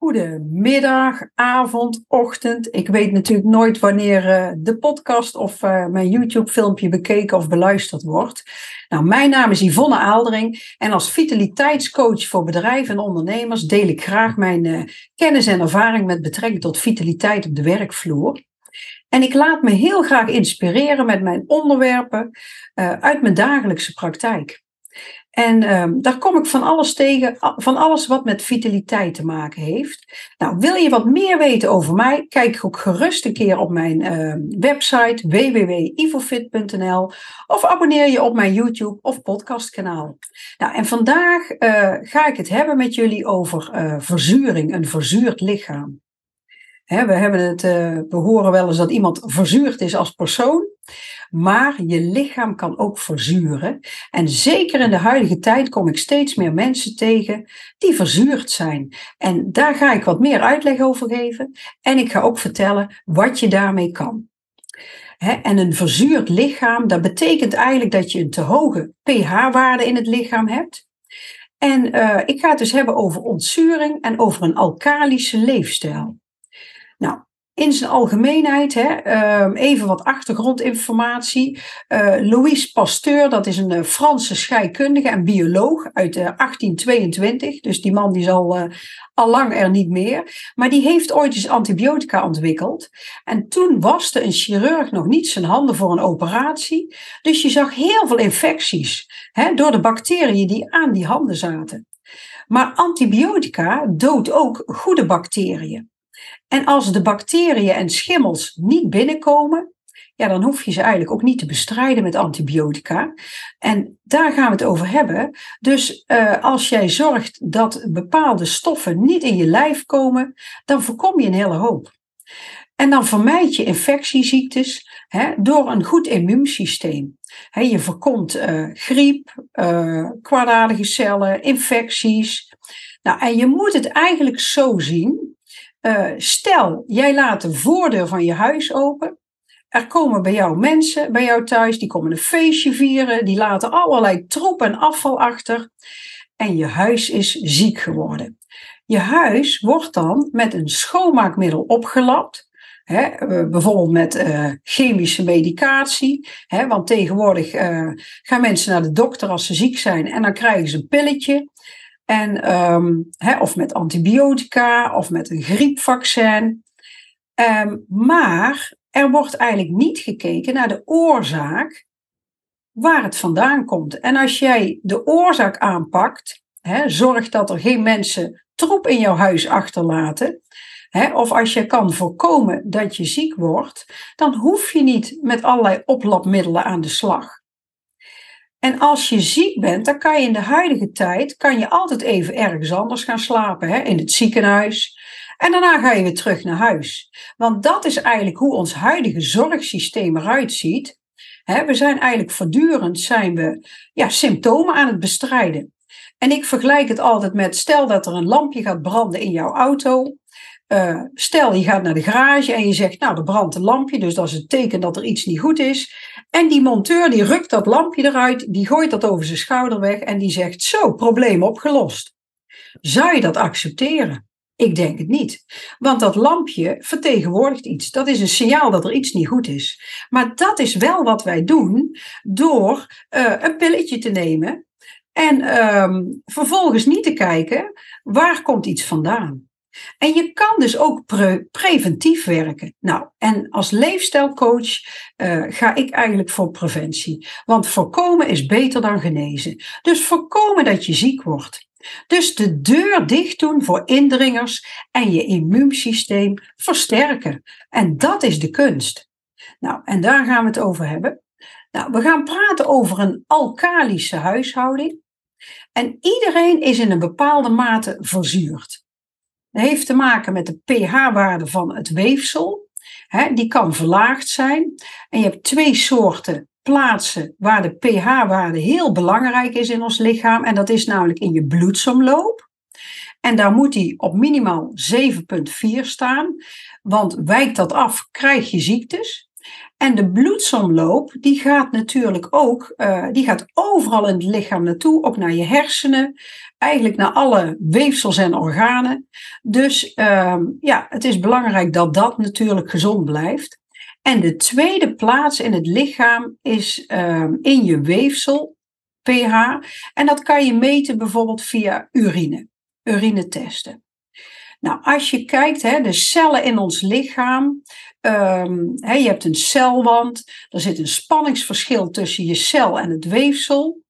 Goedemiddag, avond, ochtend. Ik weet natuurlijk nooit wanneer uh, de podcast of uh, mijn YouTube-filmpje bekeken of beluisterd wordt. Nou, mijn naam is Yvonne Aaldering en als vitaliteitscoach voor bedrijven en ondernemers deel ik graag mijn uh, kennis en ervaring met betrekking tot vitaliteit op de werkvloer. En ik laat me heel graag inspireren met mijn onderwerpen uit mijn dagelijkse praktijk. En um, daar kom ik van alles tegen, van alles wat met vitaliteit te maken heeft. Nou, wil je wat meer weten over mij? Kijk ook gerust een keer op mijn uh, website www.ivofit.nl of abonneer je op mijn YouTube of podcastkanaal. Nou, en vandaag uh, ga ik het hebben met jullie over uh, verzuring, een verzuurd lichaam. We, hebben het, we horen wel eens dat iemand verzuurd is als persoon. Maar je lichaam kan ook verzuren. En zeker in de huidige tijd kom ik steeds meer mensen tegen die verzuurd zijn. En daar ga ik wat meer uitleg over geven. En ik ga ook vertellen wat je daarmee kan. en een verzuurd lichaam, dat betekent eigenlijk dat je een te hoge pH-waarde in het lichaam hebt. En uh, ik ga het dus hebben over ontzuring en over een alkalische leefstijl. In zijn algemeenheid, hè, ehm, even wat achtergrondinformatie. Uh, Louis Pasteur, dat is een uh, Franse scheikundige en bioloog uit 1822. Eh, dus die man die is al, al lang er niet meer. Maar die heeft ooit eens antibiotica ontwikkeld. En toen waste een chirurg nog niet zijn handen voor een operatie. Dus je zag heel veel infecties hè, door de bacteriën die aan die handen zaten. Maar antibiotica doodt ook goede bacteriën. En als de bacteriën en schimmels niet binnenkomen, ja, dan hoef je ze eigenlijk ook niet te bestrijden met antibiotica. En daar gaan we het over hebben. Dus uh, als jij zorgt dat bepaalde stoffen niet in je lijf komen, dan voorkom je een hele hoop. En dan vermijd je infectieziektes hè, door een goed immuunsysteem. Je voorkomt uh, griep, uh, kwaadaardige cellen, infecties. Nou, en je moet het eigenlijk zo zien uh, stel, jij laat de voordeur van je huis open. Er komen bij jou mensen bij jou thuis, die komen een feestje vieren, die laten allerlei troep en afval achter. En je huis is ziek geworden. Je huis wordt dan met een schoonmaakmiddel opgelapt. Hè, eh, bijvoorbeeld met uh, chemische medicatie. Hè, want tegenwoordig gaan mensen naar de dokter als ze ziek zijn en dan krijgen ze een pilletje. En, hè, of met antibiotica of met een griepvaccin. Um, maar er wordt eigenlijk niet gekeken naar de oorzaak waar het vandaan komt. En als jij de oorzaak aanpakt, hè, zorg dat er geen mensen troep in jouw huis achterlaten. Of als je kan voorkomen dat je ziek wordt, dan hoef je niet met allerlei oplapmiddelen aan de slag. En als je ziek bent, dan kan je in de huidige tijd kan je altijd even ergens anders gaan slapen, hè? in het ziekenhuis. En daarna ga je weer terug naar huis. Want dat is eigenlijk hoe ons huidige zorgsysteem eruit ziet. we zijn eigenlijk voortdurend zijn we, ja, symptomen aan het bestrijden. En ik vergelijk het altijd met, stel dat er een lampje gaat branden in jouw auto. Uh, stel, je gaat naar de garage en je zegt, nou, er brandt een lampje, dus dat is het teken dat er iets niet goed is. En die monteur die rukt dat lampje eruit, die gooit dat over zijn schouder weg en die zegt, zo, probleem opgelost. Zou je dat accepteren? Ik denk het niet. Want dat lampje vertegenwoordigt iets. Dat is een signaal dat er iets niet goed is. Maar dat is wel wat wij doen door uh, een pilletje te nemen en um, vervolgens niet te kijken waar komt iets vandaan. En je kan dus ook pre preventief werken. Nou, en als leefstijlcoach uh, ga ik eigenlijk voor preventie. Want voorkomen is beter dan genezen. Dus voorkomen dat je ziek wordt. Dus de deur dicht doen voor indringers en je immuunsysteem versterken. En dat is de kunst. Nou, en daar gaan we het over hebben. Nou, we gaan praten over een alkalische huishouding. En iedereen is in een bepaalde mate verzuurd. Heeft te maken met de pH-waarde van het weefsel. die kan verlaagd zijn. En je hebt twee soorten plaatsen waar de pH-waarde heel belangrijk is in ons lichaam. En dat is namelijk in je bloedsomloop. En daar moet die op minimaal 7,4 staan. Want wijkt dat af, krijg je ziektes. En de bloedsomloop, die gaat natuurlijk ook, uh, die gaat overal in het lichaam naartoe, ook naar je hersenen, eigenlijk naar alle weefsels en organen. Dus uh, ja, het is belangrijk dat dat natuurlijk gezond blijft. En de tweede plaats in het lichaam is uh, in je weefsel, pH. En dat kan je meten bijvoorbeeld via urine, urinetesten. Nou, als je kijkt, hè, de cellen in ons lichaam, hè, je hebt een celwand, er zit een spanningsverschil tussen je cel en het weefsel.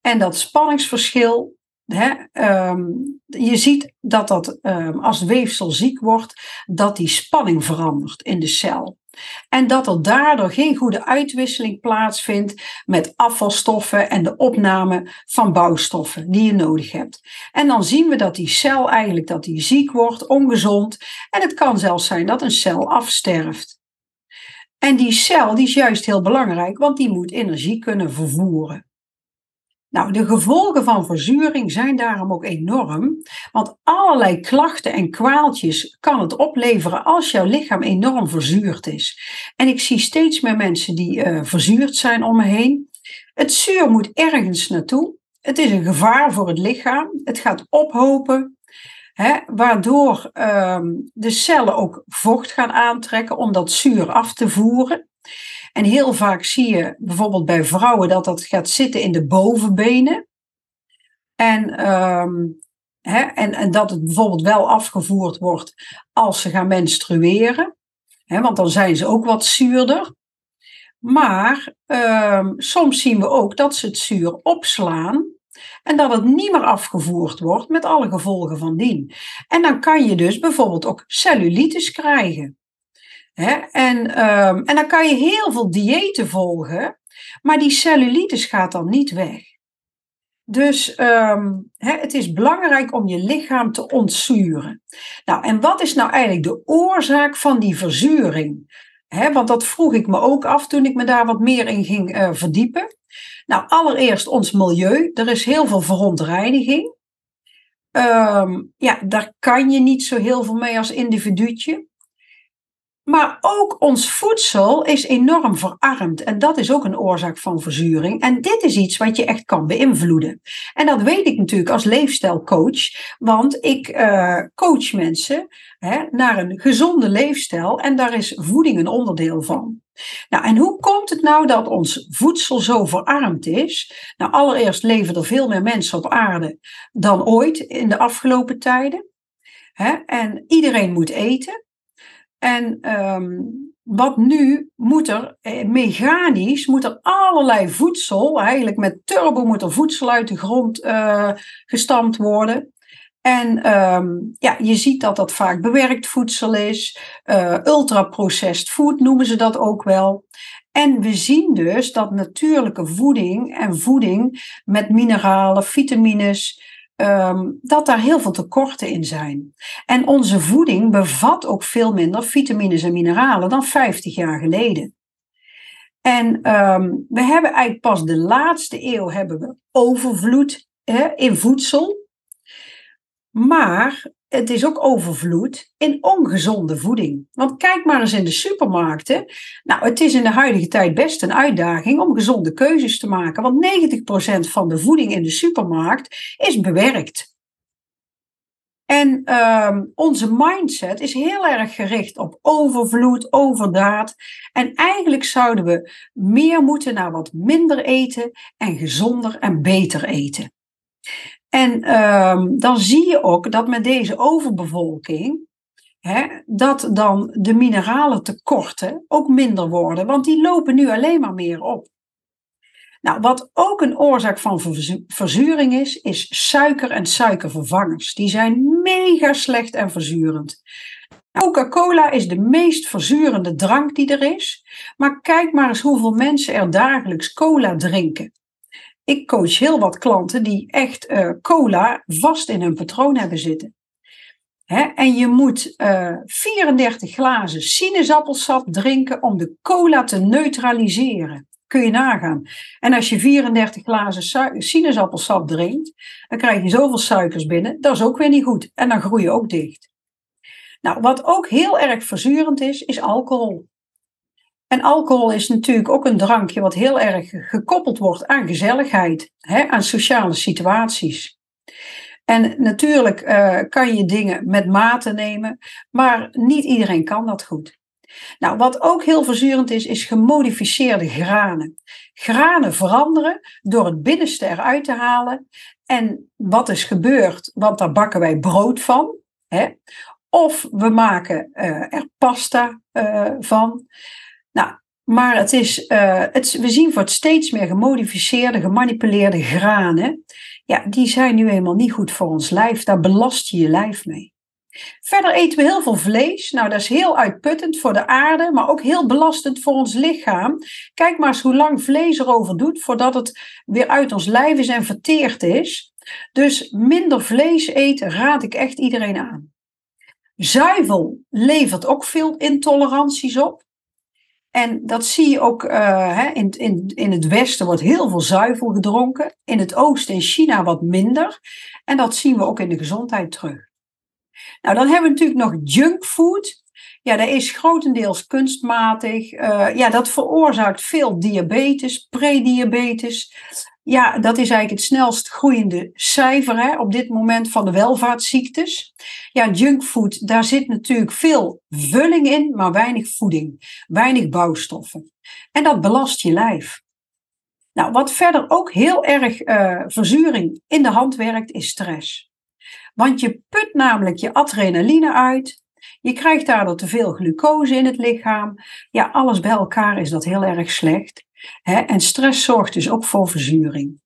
En dat spanningsverschil, um, je ziet dat dat um, als weefsel ziek wordt, dat die spanning verandert in de cel. En dat er daardoor geen goede uitwisseling plaatsvindt met afvalstoffen en de opname van bouwstoffen die je nodig hebt. En dan zien we dat die cel eigenlijk dat die ziek wordt, ongezond. En het kan zelfs zijn dat een cel afsterft. En die cel die is juist heel belangrijk, want die moet energie kunnen vervoeren. Nou, de gevolgen van verzuring zijn daarom ook enorm, want allerlei klachten en kwaaltjes kan het opleveren als jouw lichaam enorm verzuurd is. En ik zie steeds meer mensen die uh, verzuurd zijn om me heen. Het zuur moet ergens naartoe. Het is een gevaar voor het lichaam. Het gaat ophopen, hè, waardoor uh, de cellen ook vocht gaan aantrekken om dat zuur af te voeren. En heel vaak zie je bijvoorbeeld bij vrouwen dat dat gaat zitten in de bovenbenen. En, um, hè, en, en dat het bijvoorbeeld wel afgevoerd wordt als ze gaan menstrueren. Hè, want dan zijn ze ook wat zuurder. Maar um, soms zien we ook dat ze het zuur opslaan. En dat het niet meer afgevoerd wordt met alle gevolgen van dien. En dan kan je dus bijvoorbeeld ook cellulitis krijgen. En, um, en dan kan je heel veel diëten volgen, maar die cellulitis gaat dan niet weg. Dus um, het is belangrijk om je lichaam te ontzuren. Nou, en wat is nou eigenlijk de oorzaak van die verzuring? want dat vroeg ik me ook af toen ik me daar wat meer in ging uh, verdiepen. Nou, allereerst ons milieu. Er is heel veel verontreiniging. Um, ja, daar kan je niet zo heel veel mee als individuutje. Maar ook ons voedsel is enorm verarmd. En dat is ook een oorzaak van verzuring. En dit is iets wat je echt kan beïnvloeden. En dat weet ik natuurlijk als leefstijlcoach. Want ik uh, coach mensen hè, naar een gezonde leefstijl. En daar is voeding een onderdeel van. Nou, en hoe komt het nou dat ons voedsel zo verarmd is? Nou, allereerst leven er veel meer mensen op aarde dan ooit in de afgelopen tijden. Hè? En iedereen moet eten. En um, wat nu moet er eh, mechanisch, moet er allerlei voedsel, eigenlijk met turbo moet er voedsel uit de grond uh, gestampt worden. En um, ja, je ziet dat dat vaak bewerkt voedsel is, uh, ultra-processed food noemen ze dat ook wel. En we zien dus dat natuurlijke voeding en voeding met mineralen, vitamines, um, dat daar heel veel tekorten in zijn. En onze voeding bevat ook veel minder vitamines en mineralen dan 50 jaar geleden. En um, we hebben eigenlijk pas de laatste eeuw hebben we overvloed hè, in voedsel. Maar het is ook overvloed in ongezonde voeding. Want kijk maar eens in de supermarkten. Nou, het is in de huidige tijd best een uitdaging om gezonde keuzes te maken. Want 90% van de voeding in de supermarkt is bewerkt. En um, onze mindset is heel erg gericht op overvloed, overdaad. En eigenlijk zouden we meer moeten naar wat minder eten en gezonder en beter eten. En um, dan zie je ook dat met deze overbevolking, hè, dat dan de mineralen tekorten ook minder worden, want die lopen nu alleen maar meer op. Nou, wat ook een oorzaak van verzuring is, is suiker en suikervervangers. Die zijn mega slecht en verzurend. Coca-Cola is de meest verzurende drank die er is. Maar kijk maar eens hoeveel mensen er dagelijks cola drinken ik coach heel wat klanten die echt uh, cola vast in hun patroon hebben zitten. Hè? En je moet uh, eh, 34 glazen sinaasappelsap drinken om de cola te neutraliseren. Kun je nagaan. En als je 34 glazen sinaasappelsap drinkt, dan krijg je zoveel suikers binnen. Dat is ook weer niet goed. En dan groei je ook dicht. Nou, wat ook heel erg verzurend is, is alcohol. En alcohol is natuurlijk ook een drankje wat heel erg gekoppeld wordt aan gezelligheid, hè, aan sociale situaties. En natuurlijk uh, kan je dingen met mate nemen, maar niet iedereen kan dat goed. Nou, wat ook heel verzurend is, is gemodificeerde granen. Granen veranderen door het binnenste eruit te halen. En wat is gebeurd? Want daar bakken wij brood van. Hè? Of we maken uh, er pasta uh, van. Nou, maar het is, het, we zien voor steeds meer gemodificeerde, gemanipuleerde granen. Ja, die zijn nu eenmaal niet goed voor ons lijf. Daar belast je je lijf mee. Verder eten we heel veel vlees. Nou, dat is heel uitputtend voor de aarde, maar ook heel belastend voor ons lichaam. Kijk maar eens hoe lang vlees erover doet voordat het weer uit ons lijf is en verteerd is. Dus minder vlees eten raad ik echt iedereen aan. Zuivel levert ook veel intoleranties op. En dat zie je ook hè, in, in, in het westen wordt heel veel zuivel gedronken. In het oosten in China wat minder. En dat zien we ook in de gezondheid terug. Nou, dan hebben we natuurlijk nog junkfood. Ja, dat is grotendeels kunstmatig. Uh, ja, dat veroorzaakt veel diabetes, prediabetes. Ja, dat is eigenlijk het snelst groeiende cijfer hè, op dit moment van de welvaartsziektes. Ja, junkfood, daar zit natuurlijk veel vulling in, maar weinig voeding, weinig bouwstoffen. En dat belast je lijf. Nou, wat verder ook heel erg uh, verzuring in de hand werkt, is stress. Want je put namelijk je adrenaline uit. Je krijgt daardoor te veel glucose in het lichaam. Ja, alles bij elkaar is dat heel erg slecht. Hè? En stress zorgt dus ook voor verzuring.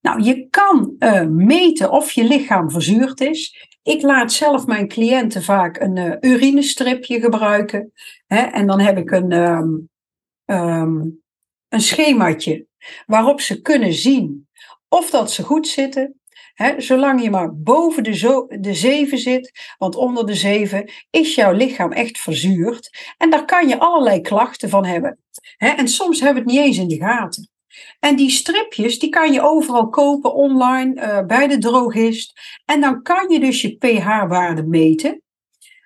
Nou, je kan uh, meten of je lichaam verzuurd is. Ik laat zelf mijn cliënten vaak een uh, urinestripje gebruiken. Hè? En dan heb ik een, um, een schemaatje waarop ze kunnen zien of dat ze goed zitten, zolang je maar boven de, zo, de 7 zit, want onder de 7 is jouw lichaam echt verzuurd. En daar kan je allerlei klachten van hebben. en soms hebben we het niet eens in de gaten. En die stripjes, die kan je overal kopen online uh, bij de drogist. En dan kan je dus je pH-waarde meten.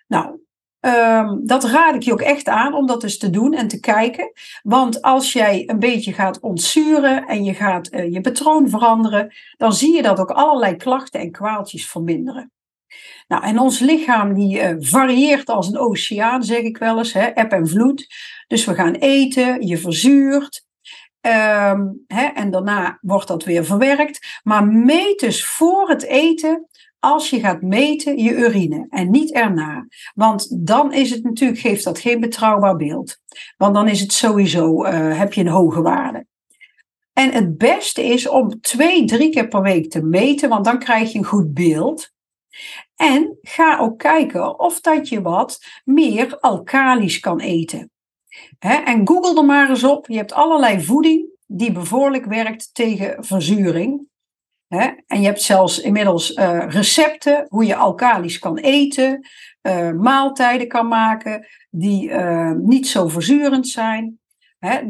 Nou, Um, dat raad ik je ook echt aan om dat dus te doen en te kijken. Want als jij een beetje gaat ontzuren en je gaat uh, je patroon veranderen, dan zie je dat ook allerlei klachten en kwaaltjes verminderen. Nou, en ons lichaam die uh, varieert als een oceaan, zeg ik wel eens, hè, eb en vloed. Dus we gaan eten, je verzuurt. Um, hè, en daarna wordt dat weer verwerkt. Maar meet dus voor het eten als je gaat meten je urine en niet erna. Want dan is het natuurlijk, geeft dat geen betrouwbaar beeld. Want dan is het sowieso, uh, heb je een hoge waarde. En het beste is om twee, drie keer per week te meten, want dan krijg je een goed beeld. En ga ook kijken of dat je wat meer alkalisch kan eten. en google er maar eens op. Je hebt allerlei voeding die bevorderlijk werkt tegen verzuring. En je hebt zelfs inmiddels uh, recepten hoe je alkalisch kan eten, uh, maaltijden kan maken die uh, niet zo verzurend zijn.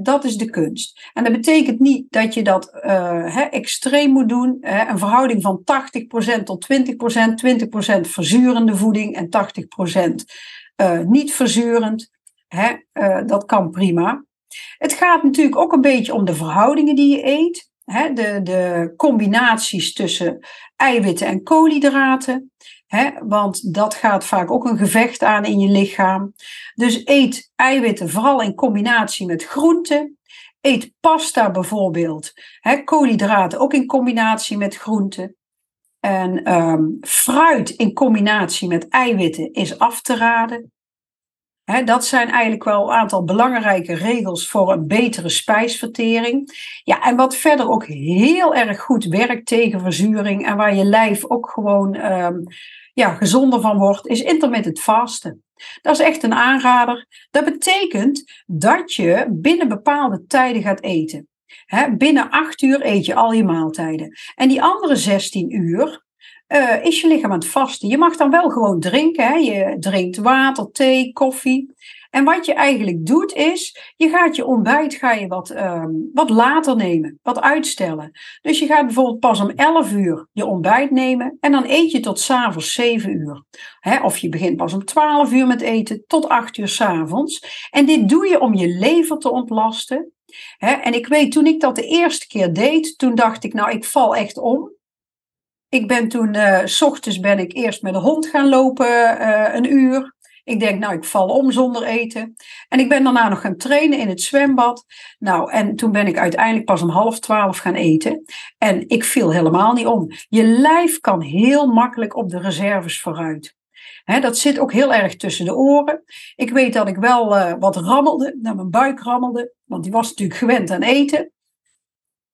dat is de kunst. En dat betekent niet dat je dat extreem moet doen. een verhouding van 80% tot 20%, 20% verzurende voeding en 80% niet verzurend. dat kan prima. Het gaat natuurlijk ook een beetje om de verhoudingen die je eet de, de combinaties tussen eiwitten en koolhydraten. want dat gaat vaak ook een gevecht aan in je lichaam. Dus eet eiwitten vooral in combinatie met groenten. Eet pasta bijvoorbeeld. koolhydraten ook in combinatie met groenten. En um, fruit in combinatie met eiwitten is af te raden dat zijn eigenlijk wel een aantal belangrijke regels voor een betere spijsvertering. Ja, en wat verder ook heel erg goed werkt tegen verzuring en waar je lijf ook gewoon um, ja, gezonder van wordt, is intermittent vasten. Dat is echt een aanrader. Dat betekent dat je binnen bepaalde tijden gaat eten. binnen acht uur eet je al je maaltijden. En die andere 16 uur, uh, is je lichaam aan het vasten. Je mag dan wel gewoon drinken. Hè? Je drinkt water, thee, koffie. En wat je eigenlijk doet is, je gaat je ontbijt ga je wat, um, wat later nemen, wat uitstellen. Dus je gaat bijvoorbeeld pas om 11 uur je ontbijt nemen en dan eet je tot s'avonds 7 uur. of je begint pas om 12 uur met eten tot 8 uur s'avonds. En dit doe je om je lever te ontlasten. en ik weet, toen ik dat de eerste keer deed, toen dacht ik, nou, ik val echt om. Ik ben toen, uh, s ochtends ben ik eerst met de hond gaan lopen, uh, een uur. Ik denk, nou, ik val om zonder eten. En ik ben daarna nog gaan trainen in het zwembad. Nou, en toen ben ik uiteindelijk pas om half twaalf gaan eten. En ik viel helemaal niet om. Je lijf kan heel makkelijk op de reserves vooruit. dat zit ook heel erg tussen de oren. Ik weet dat ik wel uh, wat rammelde, naar mijn buik rammelde, want die was natuurlijk gewend aan eten.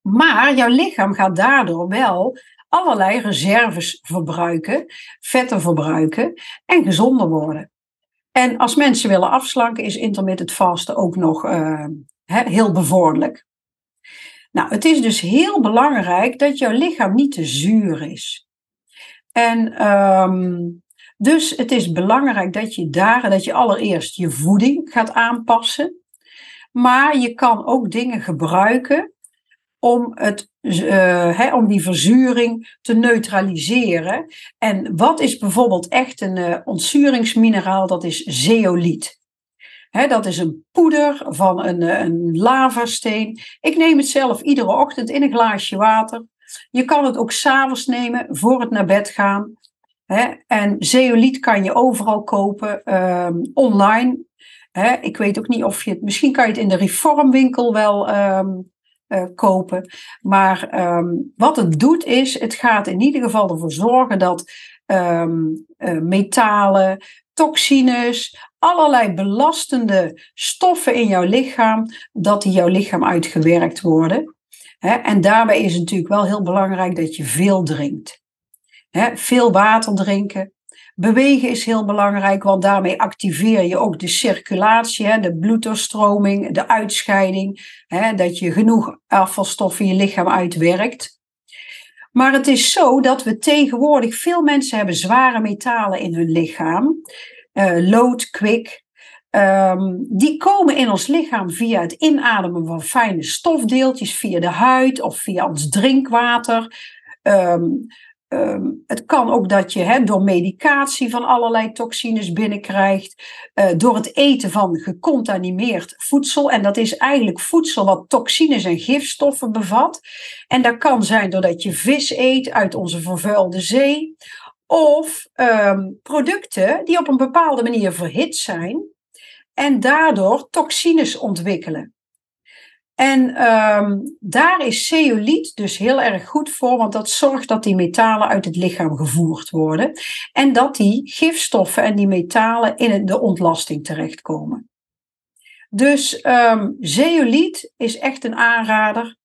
Maar jouw lichaam gaat daardoor wel allerlei reserves verbruiken, vetten verbruiken en gezonder worden. En als mensen willen afslanken, is intermittent vasten ook nog uh, heel bevorderlijk. Nou, het is dus heel belangrijk dat jouw lichaam niet te zuur is. En um, dus het is belangrijk dat je daar, dat je allereerst je voeding gaat aanpassen. Maar je kan ook dingen gebruiken om, het, uh, om die verzuring te neutraliseren. En wat is bijvoorbeeld echt een uh, ontzuringsmineraal? Dat is zeoliet. dat is een poeder van een, eh, een lavasteen. Ik neem het zelf iedere ochtend in een glaasje water. Je kan het ook s'avonds nemen voor het naar bed gaan. en zeoliet kan je overal kopen, uh, online. ik weet ook niet of je het, misschien kan je het in de reformwinkel wel ehm, uh, kopen. Maar um, wat het doet is, het gaat in ieder geval ervoor zorgen dat um, uh, metalen, toxines, allerlei belastende stoffen in jouw lichaam, dat die jouw lichaam uitgewerkt worden. en daarbij is het natuurlijk wel heel belangrijk dat je veel drinkt. veel water drinken, Bewegen is heel belangrijk, want daarmee activeer je ook de circulatie, hè, de bloeddoorstroming, de uitscheiding, hè, dat je genoeg afvalstoffen in je lichaam uitwerkt. Maar het is zo dat we tegenwoordig, veel mensen hebben zware metalen in hun lichaam, uh, lood, kwik. Um, die komen in ons lichaam via het inademen van fijne stofdeeltjes, via de huid of via ons drinkwater. Um, Um, het kan ook dat je door medicatie van allerlei toxines binnenkrijgt, uh, door het eten van gecontamineerd voedsel. En dat is eigenlijk voedsel wat toxines en gifstoffen bevat. En dat kan zijn doordat je vis eet uit onze vervuilde zee, of um, producten die op een bepaalde manier verhit zijn en daardoor toxines ontwikkelen. En um, daar is zeoliet dus heel erg goed voor, want dat zorgt dat die metalen uit het lichaam gevoerd worden en dat die gifstoffen en die metalen in de ontlasting terechtkomen. Dus um, zeoliet is echt een aanrader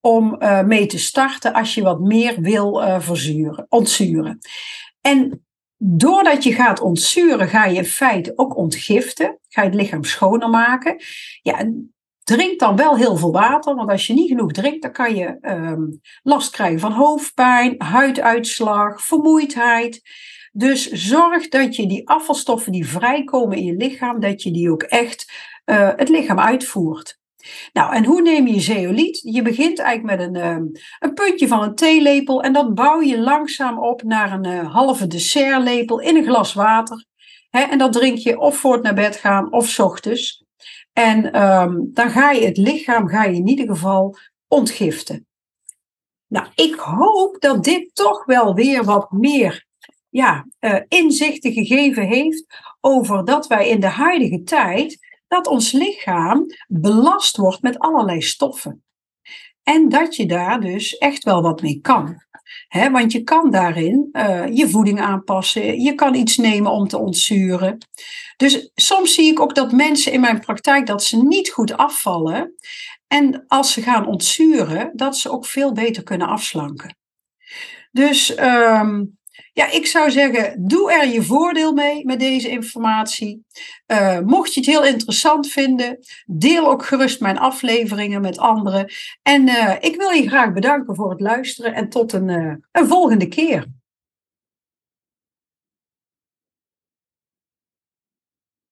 om uh, mee te starten als je wat meer wil uh, verzuren, ontzuren. En doordat je gaat ontzuren, ga je in feite ook ontgiften, ga je het lichaam schoner maken. Ja, Drink dan wel heel veel water, want als je niet genoeg drinkt, dan kan je um, last krijgen van hoofdpijn, huiduitslag, vermoeidheid. Dus zorg dat je die afvalstoffen die vrijkomen in je lichaam, dat je die ook echt uh, het lichaam uitvoert. Nou, en hoe neem je zeoliet? Je begint eigenlijk met een, um, een puntje van een theelepel en dat bouw je langzaam op naar een uh, halve dessertlepel in een glas water. en dat drink je of voor het naar bed gaan of s ochtends. En um, dan ga je het lichaam ga je in ieder geval ontgiften. Nou, ik hoop dat dit toch wel weer wat meer ja, uh, inzichten gegeven heeft over dat wij in de huidige tijd, dat ons lichaam belast wordt met allerlei stoffen. En dat je daar dus echt wel wat mee kan. He, want je kan daarin uh, je voeding aanpassen. Je kan iets nemen om te ontzuren. Dus soms zie ik ook dat mensen in mijn praktijk dat ze niet goed afvallen. En als ze gaan ontzuren, dat ze ook veel beter kunnen afslanken. Dus um, ja, ik zou zeggen, doe er je voordeel mee met deze informatie. Uh, mocht je het heel interessant vinden, deel ook gerust mijn afleveringen met anderen. En uh, ik wil je graag bedanken voor het luisteren en tot een, uh, een volgende keer.